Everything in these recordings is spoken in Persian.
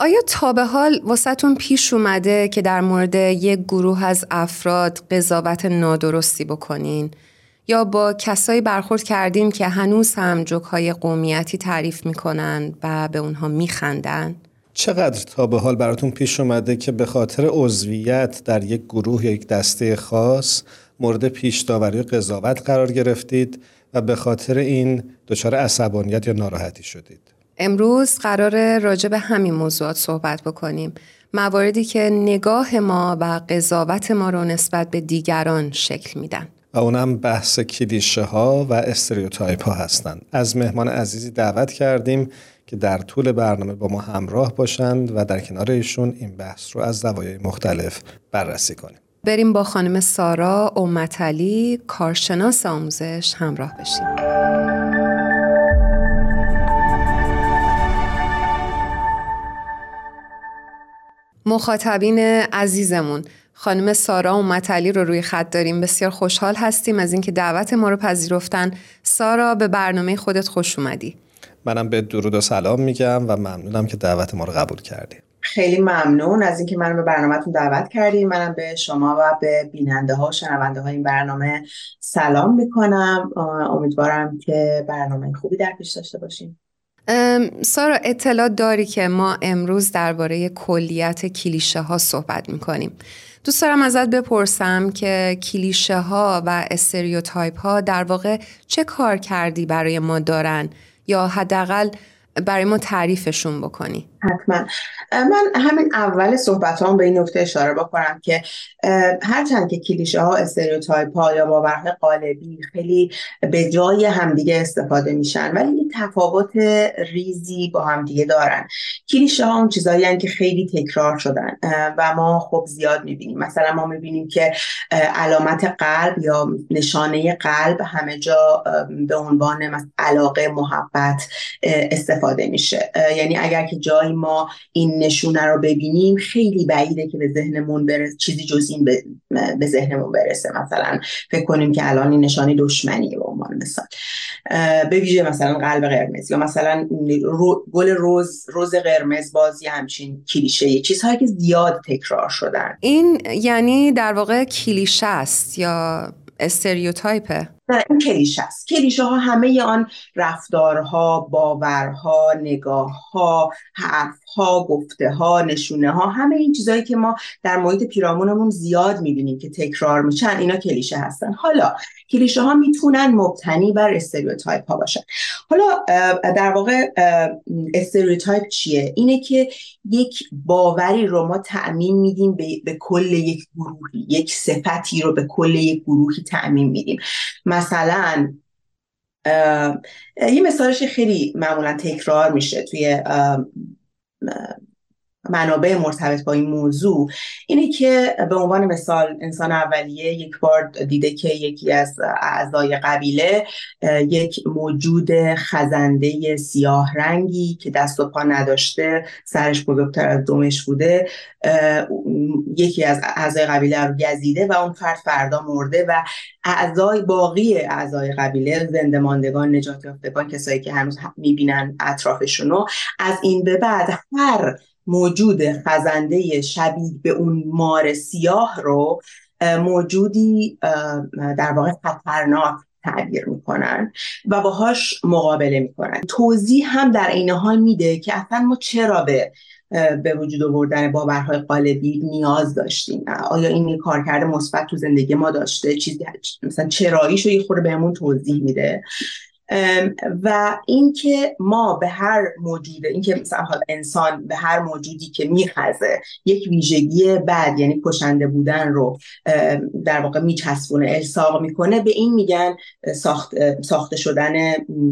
آیا تا به حال واسهتون پیش اومده که در مورد یک گروه از افراد قضاوت نادرستی بکنین؟ یا با کسایی برخورد کردیم که هنوز هم جوکهای قومیتی تعریف می‌کنن و به اونها میخندن؟ چقدر تا به حال براتون پیش اومده که به خاطر عضویت در یک گروه یا یک دسته خاص مورد پیش داوری قضاوت قرار گرفتید و به خاطر این دچار عصبانیت یا ناراحتی شدید امروز قرار راجع به همین موضوعات صحبت بکنیم مواردی که نگاه ما و قضاوت ما رو نسبت به دیگران شکل میدن و اونم بحث کلیشه ها و استریوتایپ ها هستند. از مهمان عزیزی دعوت کردیم که در طول برنامه با ما همراه باشند و در کنار ایشون این بحث رو از زوایای مختلف بررسی کنیم. بریم با خانم سارا اومتلی کارشناس آموزش همراه بشیم. مخاطبین عزیزمون. خانم سارا اومتلی رو روی خط داریم. بسیار خوشحال هستیم از اینکه دعوت ما رو پذیرفتن. سارا به برنامه خودت خوش اومدی. منم به درود و سلام میگم و ممنونم که دعوت ما رو قبول کردی. خیلی ممنون از اینکه منو به برنامهتون دعوت کردیم منم به شما و به بیننده ها و شنونده ها این برنامه سلام می‌کنم. امیدوارم که برنامه خوبی در پیش داشته باشیم سارا اطلاع داری که ما امروز درباره کلیت کلیشه ها صحبت می‌کنیم. دوست دارم ازت بپرسم که کلیشه ها و stereotype ها در واقع چه کارکردی برای ما دارن یا حداقل برای ما تعریفشون بکنی. حتما. من همین اول صحبت هم به این نکته اشاره بکنم که هرچند که کلیشه ها stereotype ها یا باورهای قالبی خیلی به جای همدیگه استفاده میشن ولی یه تفاوت ریزی با همدیگه دارن. کلیشه ها اون چیزایی که خیلی تکرار شدن و ما خب زیاد می‌بینیم. مثلا ما می‌بینیم که علامت قلب یا نشانه قلب همه جا به عنوان علاقه محبت استفاده میشه. یعنی اگر که جایی ما این نشونه رو ببینیم خیلی بعیده که به ذهنمون برسه چیزی جز این به ذهنمون برسه. مثلا فکر کنیم که الان این نشانه دشمنیه به عنوان مثال. به ویژه مثلا قلب قرمز یا مثلا گل روز روز قرمز بازی همچین کلیشه چیزهایی که زیاد تکرار شدن. این یعنی در واقع کلیشه است یا استریوتایپه. نه این کلیشه است. کلیشه ها همه آن رفتارها باورها نگاهها حرفها گفته ها نشونه ها همه این چیزهایی که ما در محیط پیرامونمون زیاد می‌بینیم که تکرار میشن اینا کلیشه هستن. حالا کلیشه ها می‌تونن مبتنی بر stereotype ها باشن. حالا در واقع stereotype چیه؟ اینه که یک باوری رو ما تعمیم میدیم به, به کل یک گروهی یک صفتی رو به کل یک گروهی تعمیم میدیم. مثلا یه مثالش خیلی معمولا تکرار میشه توی منابع مرتبط با این موضوع اینه که به عنوان مثال انسان اولیه یک بار دیده که یکی از اعضای قبیله یک موجود خزنده سیاه رنگی که دست و پا نداشته سرش بزرگتر از دومش بوده یکی از اعضای قبیله رو گزیده و اون فرد فردا مرده و اعضای باقی اعضای قبیله زنده ماندگان نجات یافتگان کسایی که هنوز می‌بینن اطرافشونو از این به بعد هر موجود خزنده شبیه به اون مار سیاه رو موجودی در واقع خطرناک تعبیر می‌کنن و باهاش مقابله می‌کنن. توضیح هم در این حال میده که اصلا ما چرا به به وجود آوردن باورهای قالبی نیاز داشتیم. آیا این کارکرد مثبت تو زندگی ما داشته؟ چیزی مثلا چراییشو یه خورده بهمون توضیح میده. و اینکه ما به هر موجود اینکه مثلا انسان به هر موجودی که میخزه یک ویژگی بد یعنی کشنده بودن رو در واقع میچسبونه الساق می‌کنه به این میگن ساخت، ساخته شدن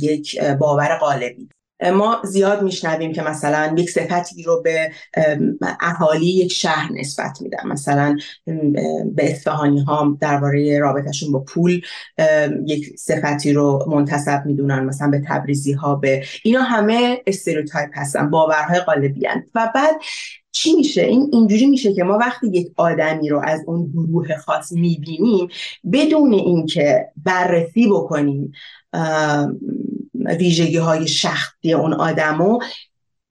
یک باور قالبی ما زیاد میشنویم که مثلا یک صفتی رو به اهالی یک شهر نسبت میدن. مثلا به اصفهانی ها درباره رابطهشون با پول یک صفتی رو منتصب می‌دونن. مثلا به تبریزی ها به اینا همه استریوتایپ هستن باورهای قالبی هن. و بعد چی میشه؟ این اینجوری میشه که ما وقتی یک آدمی رو از اون گروه خاص می‌بینیم بدون اینکه بررسی بکنیم ویژگی های شخصی اون آدمو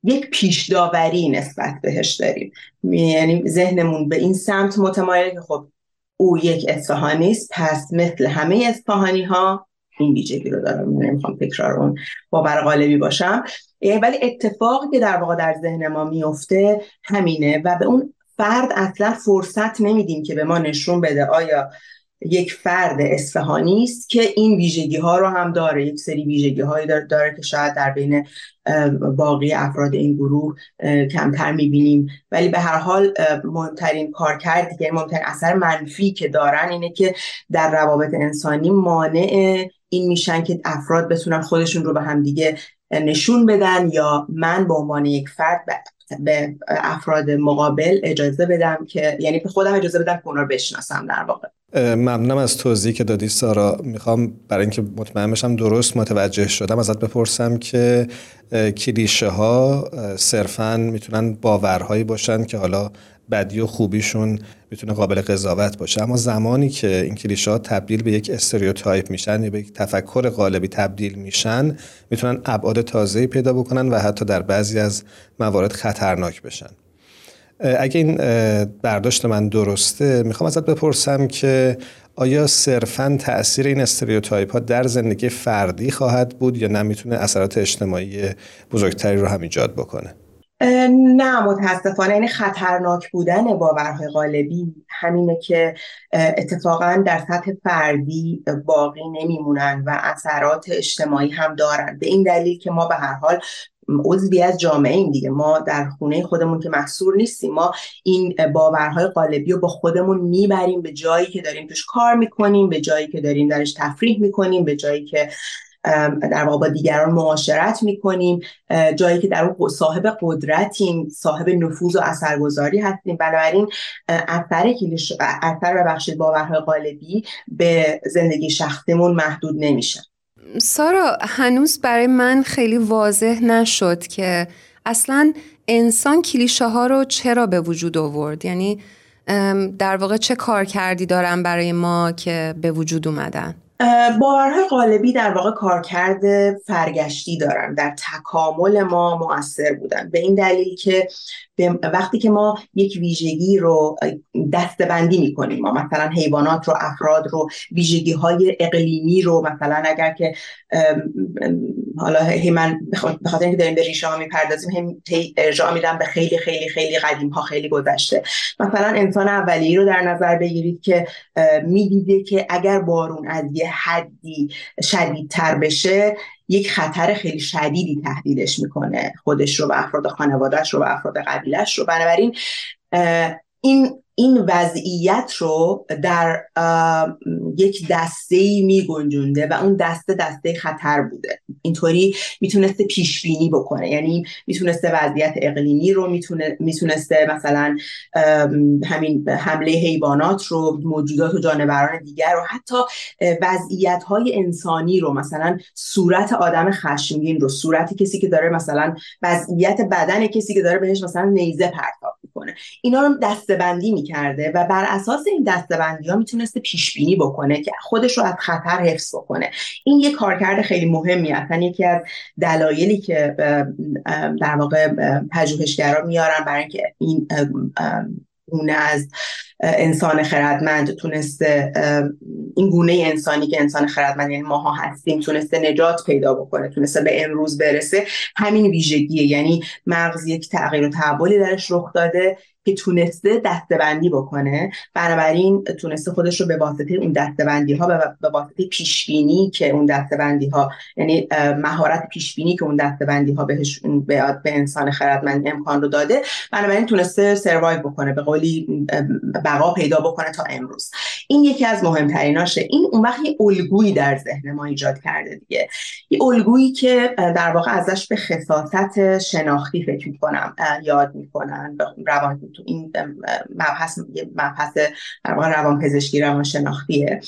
یک پیش داوری نسبت بهش داریم. یعنی ذهنمون به این سمت متمایل که خب او یک اصفهانی است پس مثل همه اصفهانی ها این ویژگی رو دارم. نمی‌خوام تکرار اون باور غالبی باشم. ولی اتفاقی که در واقع در ذهن ما میفته همینه و به اون فرد اصلا فرصت نمیدیم که به ما نشون بده آیا یک فرد اصفهانی است که این ویژگی ها رو هم داره. یک سری ویژگی هایی داره, داره که شاید در بین باقی افراد این گروه کمتر می‌بینیم. ولی به هر حال مهمترین کار کرد دیگه مهمترین اثر منفی که دارن اینه که در روابط انسانی مانع این میشن که افراد بتونن خودشون رو به همدیگه نشون بدن یا من به عنوان یک فرد به افراد مقابل اجازه بدم که یعنی به خودم اجازه بدم که اونا رو بشناسم در واقع. ممنونم از توضیحی که دادی سارا. می‌خوام برای اینکه مطمئن بشم درست متوجه شدم ازت بپرسم که کلیشه ها صرفا می‌تونن باورهایی باشن که حالا بدی و خوبیشون می‌تونه قابل قضاوت باشه. اما زمانی که این کلیشه ها تبدیل به یک stereotype میشن یا به یک تفکر غالبی تبدیل میشن می‌تونن ابعاد تازه‌ای پیدا بکنن و حتی در بعضی از موارد خطرناک بشن. اگه این برداشت من درسته می‌خوام ازت بپرسم که آیا صرفا تاثیر این stereotype ها در زندگی فردی خواهد بود یا نه؟ می‌تونه اثرات اجتماعی بزرگتری رو هم ایجاد بکنه؟ نه متاسفانه این خطرناک بودن باورهای غالبی همینه که اتفاقا در سطح فردی باقی نمیمونن و اثرات اجتماعی هم دارن. به این دلیل که ما به هر حال عضوی از جامعه این دیگه. ما در خونه خودمون که محصور نیستیم ما این باورهای قالبی رو با خودمون می‌بریم به جایی که داریم توش کار می‌کنیم به جایی که داریم درش تفریح می‌کنیم به جایی که در واقع با دیگران معاشرت می‌کنیم. جایی که در اون صاحب قدرتیم صاحب نفوذ و اثرگذاری هستیم. بنابراین اثر کلیش اثر بخشید باورهای قالبی به زندگی شخصیمون محدود نمیشه. سارا هنوز برای من خیلی واضح نشد که اصلا انسان کلیشه ها رو چرا به وجود آورد؟ یعنی در واقع چه کار کردی دارن برای ما که به وجود اومدن؟ باورهای قالبی در واقع کارکرد فرگشتی دارن. در تکامل ما مؤثر بودن. به این دلیل که وقتی که ما یک ویژگی رو دستبندی می‌کنیم ما مثلا حیوانات رو افراد رو ویژگی های اقلیمی رو مثلا اگر که حالا هی من به خاطر اینکه داریم به ریشه ها می‌پردازیم ارجاع میدم به خیلی خیلی خیلی قدیم ها خیلی گذشته. مثلا انسان اولیه رو در نظر بگیرید که می‌دیده که اگر بارون از یه حدی شدیدتر بشه یک خطر خیلی شدیدی تهدیدش می‌کنه خودش رو و افراد خانوادهش رو و افراد قبیلش رو. بنابراین این این وضعیت رو در یک دسته ای می گنجونده و اون دسته دسته خطر بوده. اینطوری می‌تونسته پیش بینی بکنه. یعنی می‌تونسته وضعیت اقلیمی رو می‌تونسته مثلا همین حمله حیوانات رو موجودات و جانوران دیگر رو حتی وضعیت های انسانی رو مثلا صورت آدم خشمگین رو صورت کسی که داره مثلا وضعیت بدن کسی که داره بهش مثلا نیزه پرتاب می‌کنه. اینا رو دستبندی می‌کرده و بر اساس این دستبندی ها می‌تونسته پیش بینی بکنه که خودش رو از خطر حفظ بکنه. این یه کارکرد خیلی مهمی هستن. یکی از دلایلی که در واقع پژوهشگرا میارن برای اینکه این گونه از انسان خردمند تونسته این گونه انسانی که انسان خردمند یعنی ماها هستیم تونسته نجات پیدا بکنه تونسته به امروز برسه همین ویژگیه. یعنی مغز یک تغییر و تحولی درش رخ داده که تونسته دستبندی بکنه. بنابراین تونسته خودش رو به واسطه اون دستبندی ها به واسطه پیشبینی که اون دستبندی ها یعنی مهارت پیشبینی که اون دستبندی ها بهش به, به انسان خردمند امکان رو داده بنابراین تونسته سروایو بکنه. به قولی بقا پیدا بکنه تا امروز. این یکی از مهمتریناشه این اون وقت یه الگویی در ذهن ما ایجاد کرده دیگه. یه الگویی که در واقع ازش به خصاصت شناختی فکر می‌کنم یاد می‌کنن روان تو این مبحث مبحث روان پزشکی روان شناختیه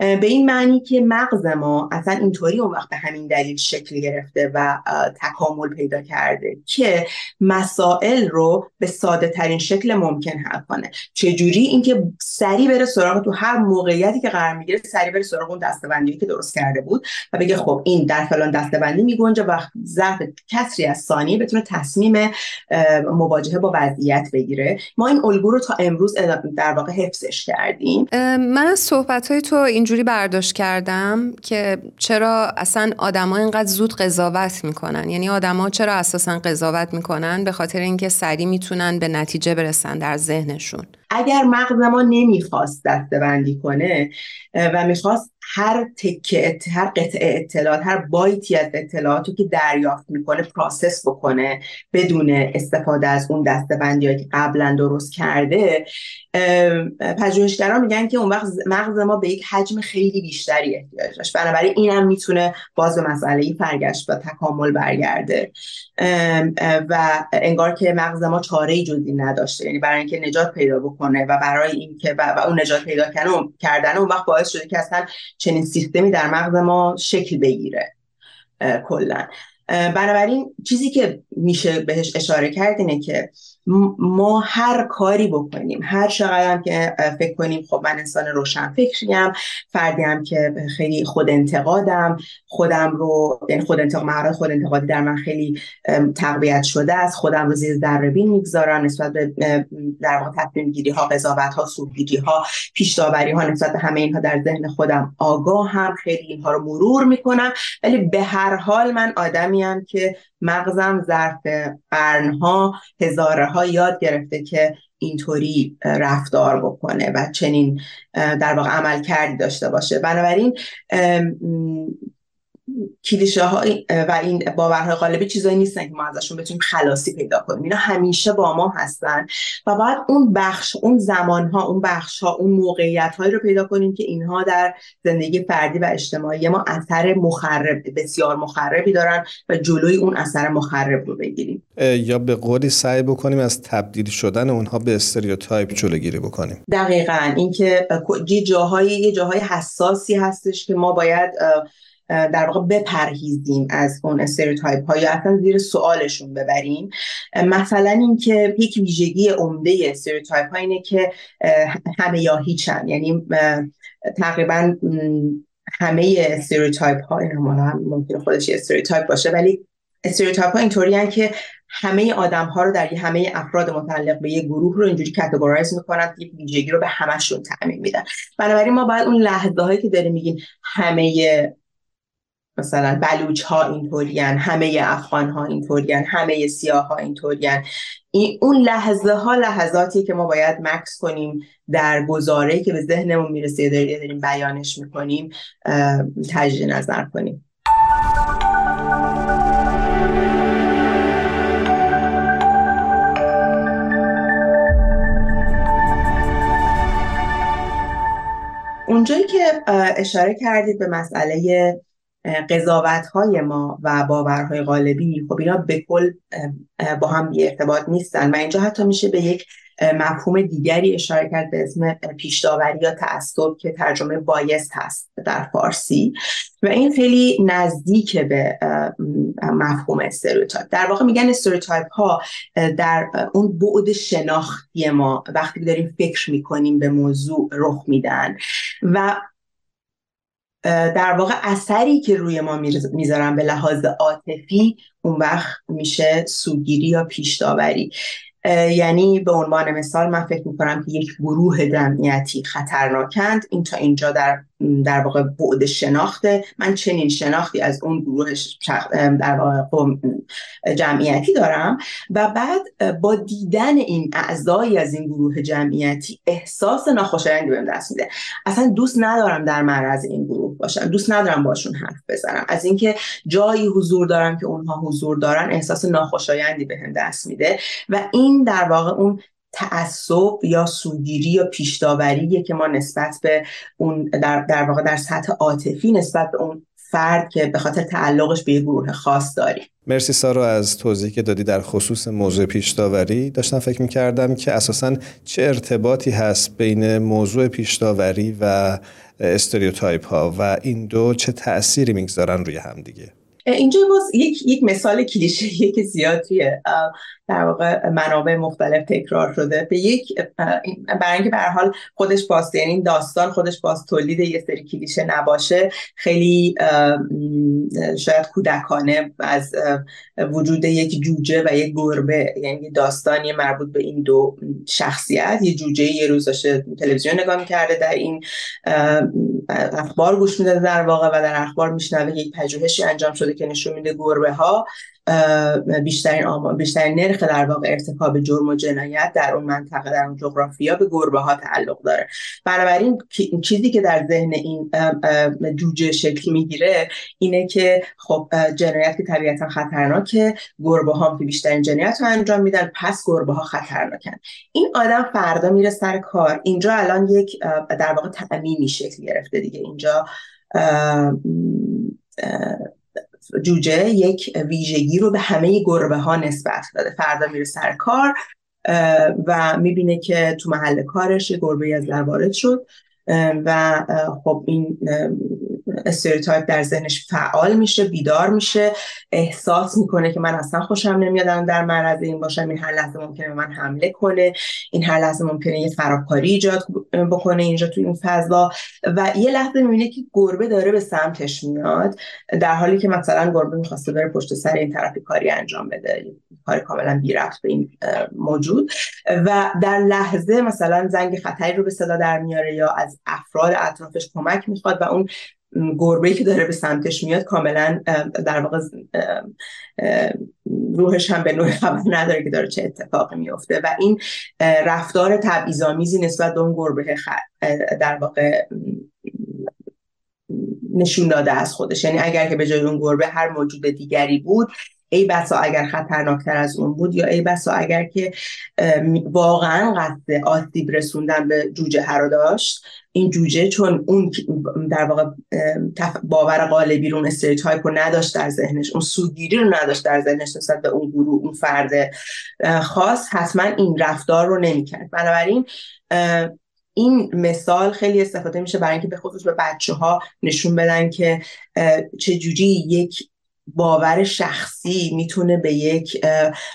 به این معنی که مغز ما اصلا اینطوری اون وقت به همین دلیل شکل گرفته و تکامل پیدا کرده که مسائل رو به ساده ترین شکل ممکن حل کنه. چجوری؟ اینکه سری بره سراغ تو هر موقعیتی که قرار می‌گیره سری بره سراغ اون دستبندی که درست کرده بود و بگه خب این در فلان دستبندی میگنجه و ظرف کسری از ثانیه بتونه تصمیم مواجهه با وضعیت بگیره. ما این الگو رو تا امروز در واقع حفظش کردیم. من از صحبت های تو اینجوری برداشت کردم که چرا اصلا آدما اینقدر زود قضاوت می‌کنن. یعنی آدما چرا اساسا قضاوت می‌کنن؟ به خاطر اینکه سریع می‌تونن به نتیجه برسن در ذهنشون. اگر مغز ما نمی‌خواست دستبندی کنه و می‌خواست هر تکه هر قطعه اطلاعات هر بایتی از اطلاعاتی که دریافت می‌کنه پراسس بکنه بدون استفاده از اون دستبندی که قبلا درست کرده. پژوهشگران میگن که اون وقت مغز ما به یک حجم خیلی بیشتری احتیاج داشت. بنابراین این هم می‌تونه باز به مسئله فرگشت و تکامل برگرده. و انگار که مغز ما چاره جزی نداشته. یعنی برای اینکه نجات پیدا بکنه و برای اینکه و, اون نجات پیدا کردن اون وقت باعث شده که اصلا چنین سیستمی در مغز ما شکل بگیره کلا. بنابراین چیزی که میشه بهش اشاره کرد اینه که ما هر کاری بکنیم هر چقدر که فکر کنیم خب من انسان روشن فکریم فردیم که خیلی خود انتقادم خودم رو یعنی خود انتقاد مهارت خود انتقادی در من خیلی تقویت شده است خودم رو زیر ذره بین می‌گذارم نسبت به در واقع تصمیم گیری ها قضاوت ها سوگیری ها پیش ها نسبت به همه اینها در ذهن خودم آگاه هم خیلی اینها رو مرور می‌کنم. ولی به هر حال من آدمیم که مغزم ظرف قرنها هزاره ها یاد گرفته که اینطوری رفتار بکنه و چنین در واقع عمل کردی داشته باشه. بنابراین کلیشه ها و این باورهای غالبی چیزایی نیستن که ما ازشون بتونیم خلاصی پیدا کنیم. اینا همیشه با ما هستن و باید اون بخش اون زمان ها اون بخش ها اون موقعیت هایی رو پیدا کنیم که اینها در زندگی فردی و اجتماعی ما اثر مخرب بسیار مخربی دارن و جلوی اون اثر مخرب رو بگیریم. یا به قولی سعی بکنیم از تبدیل شدن اونها به stereotype جلوگیری بکنیم. دقیقا. اینکه یه جاهای یه جاهای حساسی هستش که ما باید در واقع بپرهیزیم از اون stereotype ها یا اصلا زیر سوالشون ببریم. مثلا اینکه یک ویژگی عمده stereotype ها اینه که همه یا هیچن. یعنی تقریبا همه stereotype ها این هم ممکنه خودش stereotype باشه ولی stereotype ها اینطوری که همه آدم ها رو در همه افراد متعلق به یک گروه رو اینجوری categorize می‌کنن یک ویژگی رو به همشون تعمیم میدن. بنابراین ما باید اون لحظه هایی که داریم میگیم همه مثلا بلوچ ها اینطورین همه افغان ها اینطورین همه سیاه ها اینطورین این اون لحظه ها لحظاتی که ما باید مکس کنیم در گزاره که به ذهنمون می‌رسه داریم, داریم بیانش می‌کنیم تجدید نظر کنیم. اونجایی که اشاره کردید به مسئله قضاوت های ما و باورهای غالبی خب اینا به کل با هم بی ارتباط نیستن و اینجا حتی میشه به یک مفهوم دیگری اشاره کرد به اسم پیشداوری یا تعصب که ترجمه bias هست در فارسی و این خیلی نزدیک به مفهوم stereotype در واقع میگن stereotype ها در اون بعد شناختی ما وقتی داریم فکر می‌کنیم به موضوع رخ میدن و در واقع اثری که روی ما می‌ذارن به لحاظ عاطفی اون وقت میشه سوگیری یا پیشداوری. یعنی به عنوان مثال من فکر می‌کنم که یک گروه جمعیتی خطرناکند. این تا اینجا در در واقع بعد شناخته من چنین شناختی از اون گروه در واقع جمعیتی دارم و بعد با دیدن این اعضایی از این گروه جمعیتی احساس ناخوشایندی بهم دست میده. اصلا دوست ندارم در معرض این گروه باشم. دوست ندارم باشون حرف بزنم. از اینکه جایی حضور دارم که اونها حضور دارن احساس ناخوشایندی بهم دست میده و این در واقع اون تعصب یا سوگیری یا پیشداوریه که ما نسبت به اون در, در واقع در سطح عاطفی نسبت به اون فرد که به خاطر تعلقش به یه گروه خاص داریم. مرسی سارا از توضیحی که دادی در خصوص موضوع پیشداوری. داشتم فکر می‌کردم که اساسا چه ارتباطی هست بین موضوع پیشداوری و استریوتایپ ها و این دو چه تأثیری می‌گذارن روی همدیگه اینجا باز یک, یک مثال کلیشه که زیاد در واقع منابع مختلف تکرار شده. به یک برای اینکه به حال خودش باز یعنی داستان خودش باز تولید یه سری کلیشه نباشه خیلی شاید کودکانه از وجود یک جوجه و یک گربه یعنی داستانی مربوط به این دو شخصیت. یه جوجه یه روز داشته تلویزیون نگاه می‌کرده در این اخبار گوش میده در واقع و در اخبار میشنوه یک پژوهشی انجام شده که نشون میده گربه ها بیشترین آما، بیشترین نرخ در واقع ارتکاب جرم و جنایت در اون منطقه در اون جغرافیا به گربه ها تعلق داره. بنابراین چیزی که در ذهن این جوجه شکل می‌گیره اینه که خب جنایت که طبیعتا خطرناکه گربه ها که بیشترین جنایت رو انجام میدن پس گربه ها خطرناکن. این آدم فردا میره سر کار. اینجا الان یک در واقع تعمیمی شکل گرفته دیگه. اینجا جوجه یک ویژگی رو به همه گربه ها نسبت داده. فردا میره سر کار و می‌بینه که تو محل کارش گربه از در وارد شد و خب این استریوتایپ در ذهنش فعال میشه بیدار میشه احساس می‌کنه که من اصلا خوشم نمیاد در معرض این باشم این هر لحظه ممکنه به من حمله کنه این هر لحظه ممکنه یه خرابکاری ایجاد بکنه اینجا تو این فضا و یه لحظه می‌بینه که گربه داره به سمتش میاد در حالی که مثلا گربه می‌خواسته بره پشت سر این طرفی کاری انجام بده کار کاملا بی به این موجود و در لحظه مثلا زنگ خطری رو به صدا در میاره یا از افراد اطرافش کمک می‌خواد و اون گربه که داره به سمتش میاد کاملا در واقع روحش هم به نوع خبر نداره که داره چه اتفاقی میفته. و این رفتار تبعیض‌آمیزی نسبت به اون گربه در واقع نشون داده از خودش. یعنی اگر که به جای اون گربه هر موجود دیگری بود ای بسا اگر خطرناکتر از اون بود یا ای بسا اگر که واقعا قصد آسیب رسوندن به جوجه هر داشت. این جوجه چون اون در واقع باور قالبی رو stereotype رو نداشت در ذهنش اون سوگیری رو نداشت در ذهنش نسبت به اون گروه اون فرد خاص حتما این رفتار رو نمی‌کرد. بنابراین این مثال خیلی استفاده میشه برای اینکه به خصوص به بچه ها نشون بدن که چه جوری یک باور شخصی می‌تونه به یک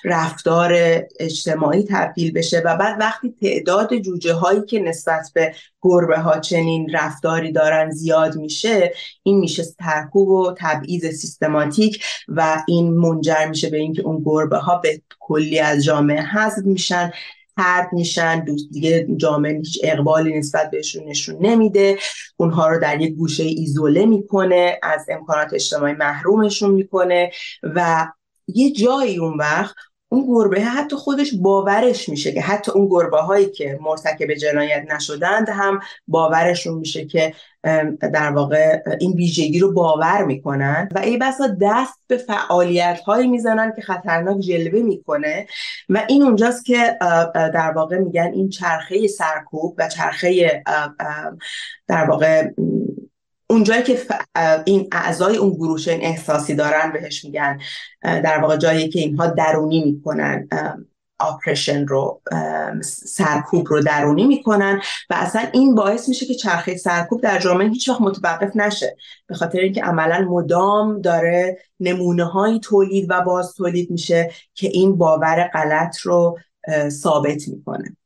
رفتار اجتماعی تبدیل بشه و بعد وقتی تعداد جوجه هایی که نسبت به گربه ها چنین رفتاری دارن زیاد میشه این میشه ترکوب و تبعیض سیستماتیک و این منجر میشه به اینکه اون گربه ها به کلی از جامعه حذف میشن. ترد میشن دوست دیگه جامعه هیچ اقبالی نسبت بهشون نشون نمیده. اونها رو در یک گوشه ایزوله می‌کنه از امکانات اجتماعی محرومشون می‌کنه و یه جایی اون وقت اون گربه حتی خودش باورش میشه که حتی اون گربه هایی که مرتکب جنایت نشدند هم باورشون میشه که در واقع این ویژگی رو باور می‌کنن و ای بسا دست به فعالیت هایی می‌زنن که خطرناک جلوه می‌کنه و این اونجاست که در واقع میگن این چرخه سرکوب و چرخه در واقع اونجایی که این اعضای اون گروه این احساسی دارن بهش میگن در واقع جایی که اینها درونی می‌کنن آپریشن رو سرکوب رو درونی می‌کنن و اصلا این باعث میشه که چرخه سرکوب در جامعه هیچ وقت متوقف نشه. به خاطر اینکه عملا مدام داره نمونه هایی تولید و باز تولید میشه که این باور غلط رو ثابت می‌کنه.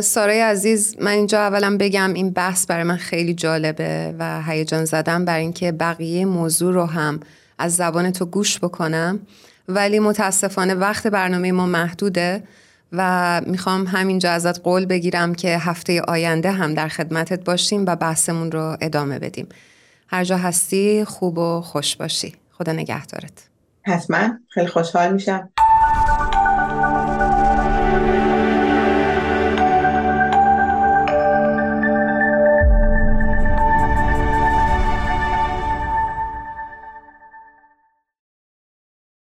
سارای عزیز من اینجا اولا بگم این بحث برای من خیلی جالبه و هیجان زدم برای اینکه بقیه موضوع رو هم از زبان تو گوش بکنم. ولی متاسفانه وقت برنامه ما محدوده و می‌خوام همینجا ازت قول بگیرم که هفته آینده هم در خدمتت باشیم و بحثمون رو ادامه بدیم. هر جا هستی خوب و خوش باشی. خدا نگهدارت. حتما. خیلی خوشحال میشم.